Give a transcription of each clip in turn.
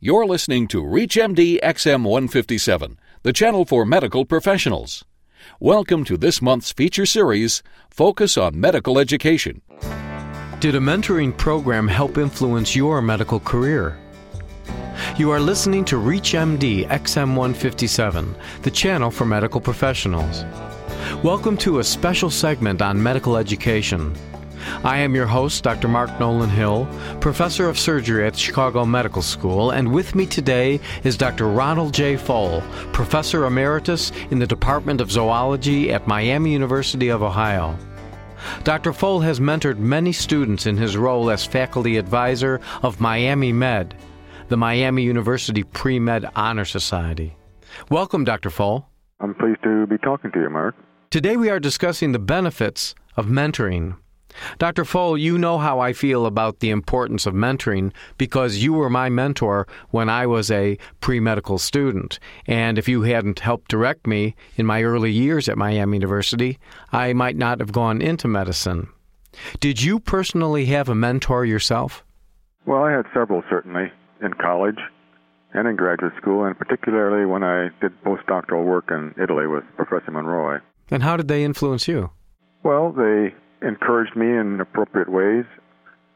You're listening to ReachMD XM 157, the channel for medical professionals. Welcome to this month's feature series, Focus on Medical Education. Did a mentoring program help influence your medical career? You are listening to ReachMD XM 157, the channel for medical professionals. Welcome to a special segment on medical education. I am your host, Dr. Mark Nolan Hill, professor of surgery at Chicago Medical School, and with me today is Dr. Ronald J. Fohl, professor emeritus in the Department of Zoology at Miami University of Ohio. Dr. Fohl has mentored many students in his role as faculty advisor of Miami Med, the Miami University Pre Med Honor Society. Welcome, Dr. Fohl. I'm pleased to be talking to you, Mark. Today we are discussing the benefits of mentoring. Dr. Fohl, you know how I feel about the importance of mentoring because you were my mentor when I was a pre medical student. And if you hadn't helped direct me in my early years at Miami University, I might not have gone into medicine. Did you personally have a mentor yourself? Well, I had several, certainly, in college and in graduate school, and particularly when I did postdoctoral work in Italy with Professor Monroy. And how did they influence you? Well, they encouraged me in appropriate ways.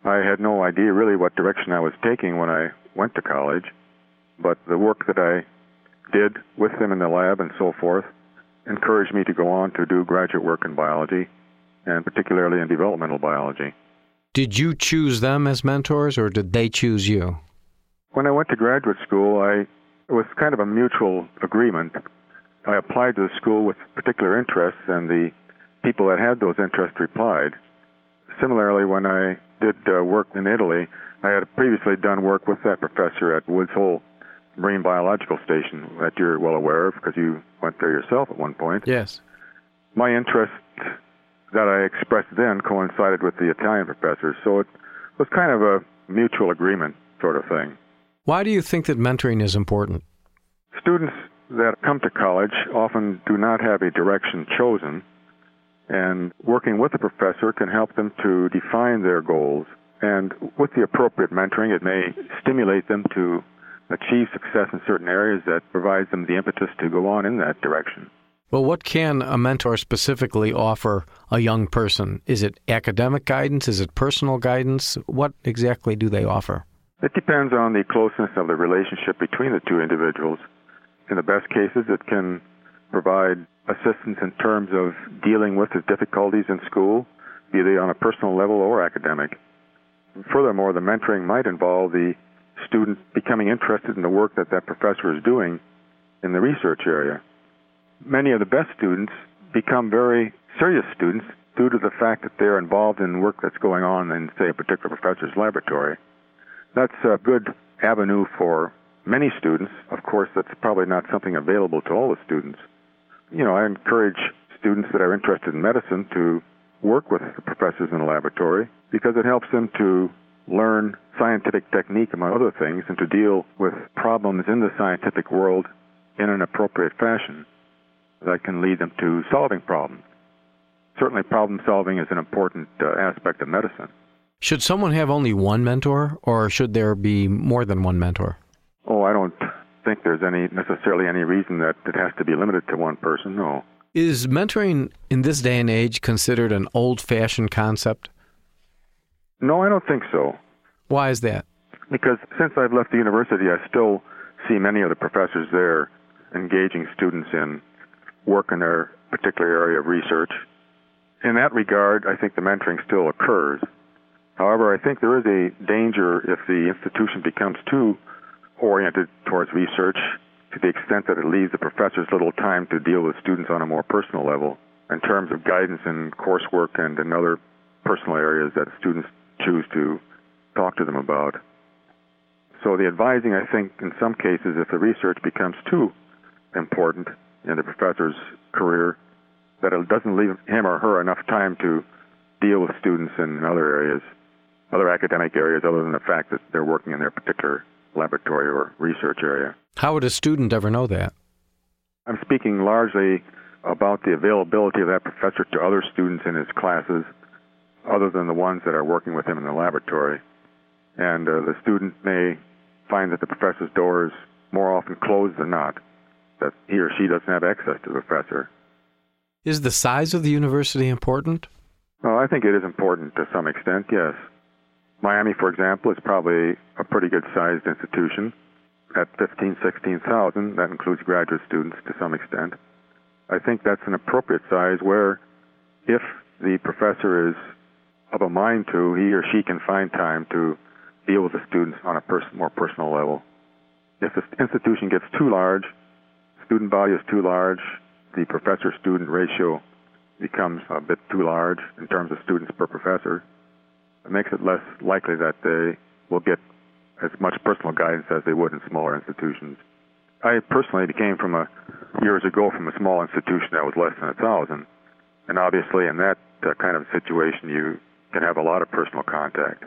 I had no idea really what direction I was taking when I went to college, but the work that I did with them in the lab and so forth encouraged me to go on to do graduate work in biology, and particularly in developmental biology. Did you choose them as mentors or did they choose you? When I went to graduate school, I it was kind of a mutual agreement. I applied to the school with particular interests, and the people that had those interests replied. Similarly, when I did uh, work in Italy, I had previously done work with that professor at Woods Hole Marine Biological Station that you're well aware of because you went there yourself at one point. Yes. My interest that I expressed then coincided with the Italian professor, so it was kind of a mutual agreement sort of thing. Why do you think that mentoring is important? Students that come to college often do not have a direction chosen and working with the professor can help them to define their goals. And with the appropriate mentoring, it may stimulate them to achieve success in certain areas that provides them the impetus to go on in that direction. Well, what can a mentor specifically offer a young person? Is it academic guidance? Is it personal guidance? What exactly do they offer? It depends on the closeness of the relationship between the two individuals. In the best cases, it can provide assistance in terms of dealing with his difficulties in school, be they on a personal level or academic. Furthermore, the mentoring might involve the student becoming interested in the work that that professor is doing in the research area. Many of the best students become very serious students due to the fact that they're involved in work that's going on in, say, a particular professor's laboratory. That's a good avenue for many students. Of course, that's probably not something available to all the students you know, I encourage students that are interested in medicine to work with the professors in the laboratory because it helps them to learn scientific technique, among other things, and to deal with problems in the scientific world in an appropriate fashion that can lead them to solving problems. Certainly, problem solving is an important uh, aspect of medicine. Should someone have only one mentor, or should there be more than one mentor? Oh, I don't think there's any necessarily any reason that it has to be limited to one person. No. Is mentoring in this day and age considered an old-fashioned concept? No, I don't think so. Why is that? Because since I've left the university, I still see many of the professors there engaging students in work in their particular area of research. In that regard, I think the mentoring still occurs. However, I think there is a danger if the institution becomes too oriented towards research to the extent that it leaves the professors little time to deal with students on a more personal level in terms of guidance in coursework and in other personal areas that students choose to talk to them about. So the advising, I think, in some cases, if the research becomes too important in the professor's career, that it doesn't leave him or her enough time to deal with students in other areas, other academic areas, other than the fact that they're working in their particular laboratory or research area. How would a student ever know that? I'm speaking largely about the availability of that professor to other students in his classes, other than the ones that are working with him in the laboratory. And uh, the student may find that the professor's door is more often closed than not, that he or she doesn't have access to the professor. Is the size of the university important? Well, I think it is important to some extent, yes. Miami, for example, is probably a pretty good sized institution at 15, 16,000. That includes graduate students to some extent. I think that's an appropriate size where if the professor is of a mind to, he or she can find time to deal with the students on a pers- more personal level. If the institution gets too large, student body is too large, the professor student ratio becomes a bit too large in terms of students per professor. It makes it less likely that they will get as much personal guidance as they would in smaller institutions. I personally came from a years ago from a small institution that was less than a thousand, and obviously in that uh, kind of situation you can have a lot of personal contact.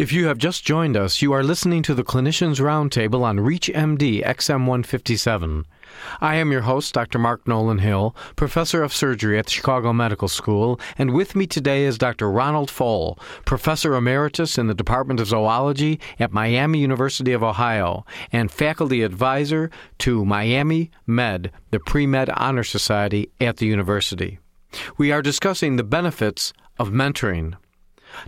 If you have just joined us, you are listening to the Clinicians Roundtable on ReachMD XM157. I am your host, Dr. Mark Nolan Hill, professor of surgery at the Chicago Medical School, and with me today is Dr. Ronald Fohl, professor emeritus in the Department of Zoology at Miami University of Ohio and faculty advisor to Miami Med, the Pre Med Honor Society at the university. We are discussing the benefits of mentoring.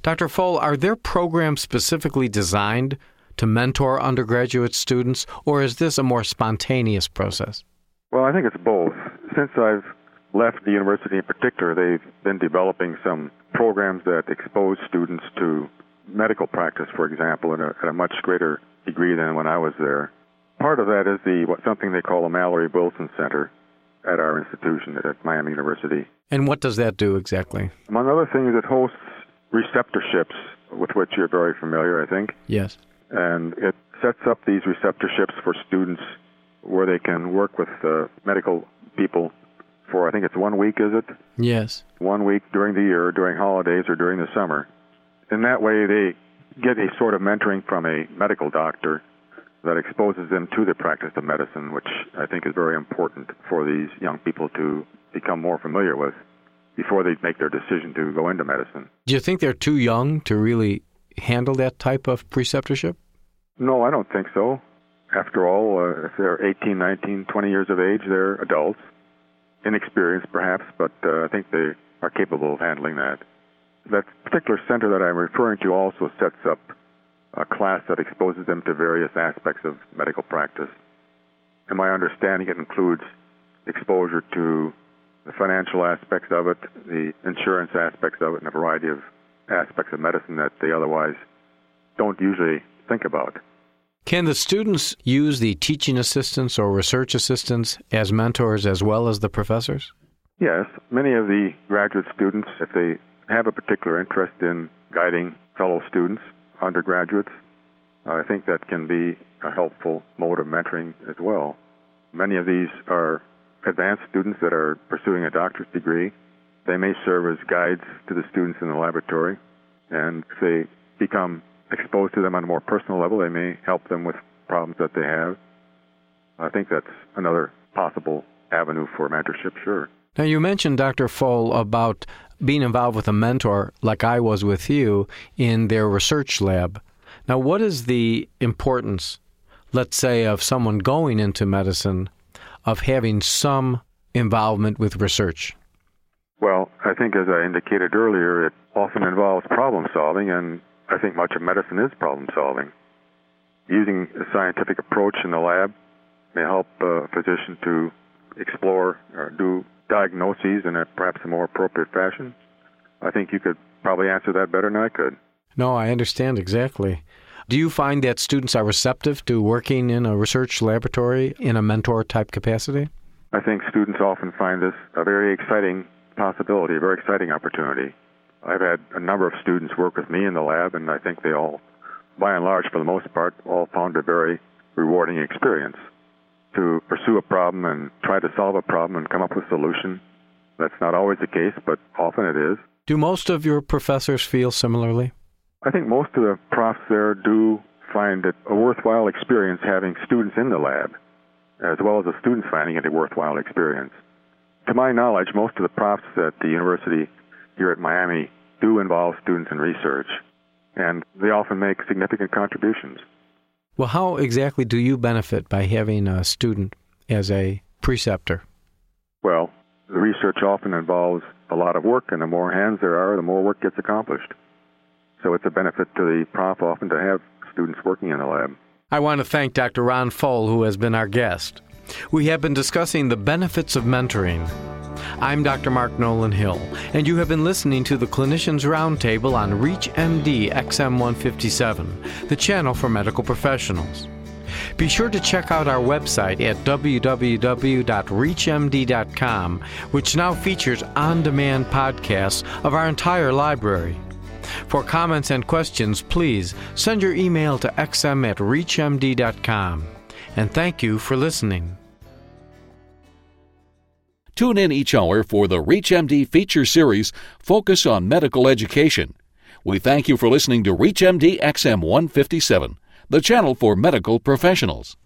Dr. Fohl, are there programs specifically designed to mentor undergraduate students, or is this a more spontaneous process? Well, I think it's both. Since I've left the university in particular, they've been developing some programs that expose students to medical practice, for example, at a, at a much greater degree than when I was there. Part of that is the what, something they call the Mallory Wilson Center at our institution at Miami University. And what does that do exactly? Among other things, it hosts preceptorships, with which you're very familiar, I think. Yes. And it sets up these preceptorships for students where they can work with uh, medical people for, I think it's one week, is it? Yes. One week during the year, during holidays, or during the summer. In that way, they get a sort of mentoring from a medical doctor that exposes them to the practice of medicine, which I think is very important for these young people to become more familiar with before they make their decision to go into medicine. Do you think they're too young to really handle that type of preceptorship? No, I don't think so. After all, uh, if they're 18, 19, 20 years of age, they're adults. Inexperienced, perhaps, but uh, I think they are capable of handling that. That particular center that I'm referring to also sets up a class that exposes them to various aspects of medical practice. In my understanding, it includes exposure to the financial aspects of it, the insurance aspects of it, and a variety of aspects of medicine that they otherwise don't usually think about. Can the students use the teaching assistants or research assistants as mentors as well as the professors? Yes. Many of the graduate students, if they have a particular interest in guiding fellow students, undergraduates, I think that can be a helpful mode of mentoring as well. Many of these are advanced students that are pursuing a doctor's degree. They may serve as guides to the students in the laboratory, and if they become exposed to them on a more personal level, they may help them with problems that they have. I think that's another possible avenue for mentorship, sure. Now, you mentioned, Dr. Fohl, about being involved with a mentor like I was with you in their research lab. Now, what is the importance, let's say, of someone going into medicine of having some involvement with research? Well, I think as I indicated earlier, it often involves problem solving, and I think much of medicine is problem solving. Using a scientific approach in the lab may help a physician to explore or do diagnoses in a perhaps a more appropriate fashion. I think you could probably answer that better than I could. No, I understand exactly. Do you find that students are receptive to working in a research laboratory in a mentor type capacity? I think students often find this a very exciting possibility, a very exciting opportunity. I've had a number of students work with me in the lab, and I think they all, by and large, for the most part, all found a very rewarding experience. To pursue a problem and try to solve a problem and come up with a solution. That's not always the case, but often it is. Do most of your professors feel similarly? I think most of the profs there do find it a worthwhile experience having students in the lab, as well as the students finding it a worthwhile experience. To my knowledge, most of the profs at the university here at Miami do involve students in research, and they often make significant contributions. Well, how exactly do you benefit by having a student as a preceptor? Well, the research often involves a lot of work, and the more hands there are, the more work gets accomplished. So it's a benefit to the prof often to have students working in the lab. I want to thank Dr. Ron Fohl, who has been our guest. We have been discussing the benefits of mentoring. I'm Dr. Mark Nolan Hill, and you have been listening to the Clinicians Roundtable on ReachMD XM157, the channel for medical professionals. Be sure to check out our website at www.reachmd.com, which now features on demand podcasts of our entire library. For comments and questions, please send your email to xm at reachmd.com. And thank you for listening. Tune in each hour for the ReachMD feature series Focus on Medical Education. We thank you for listening to ReachMD XM 157, the channel for medical professionals.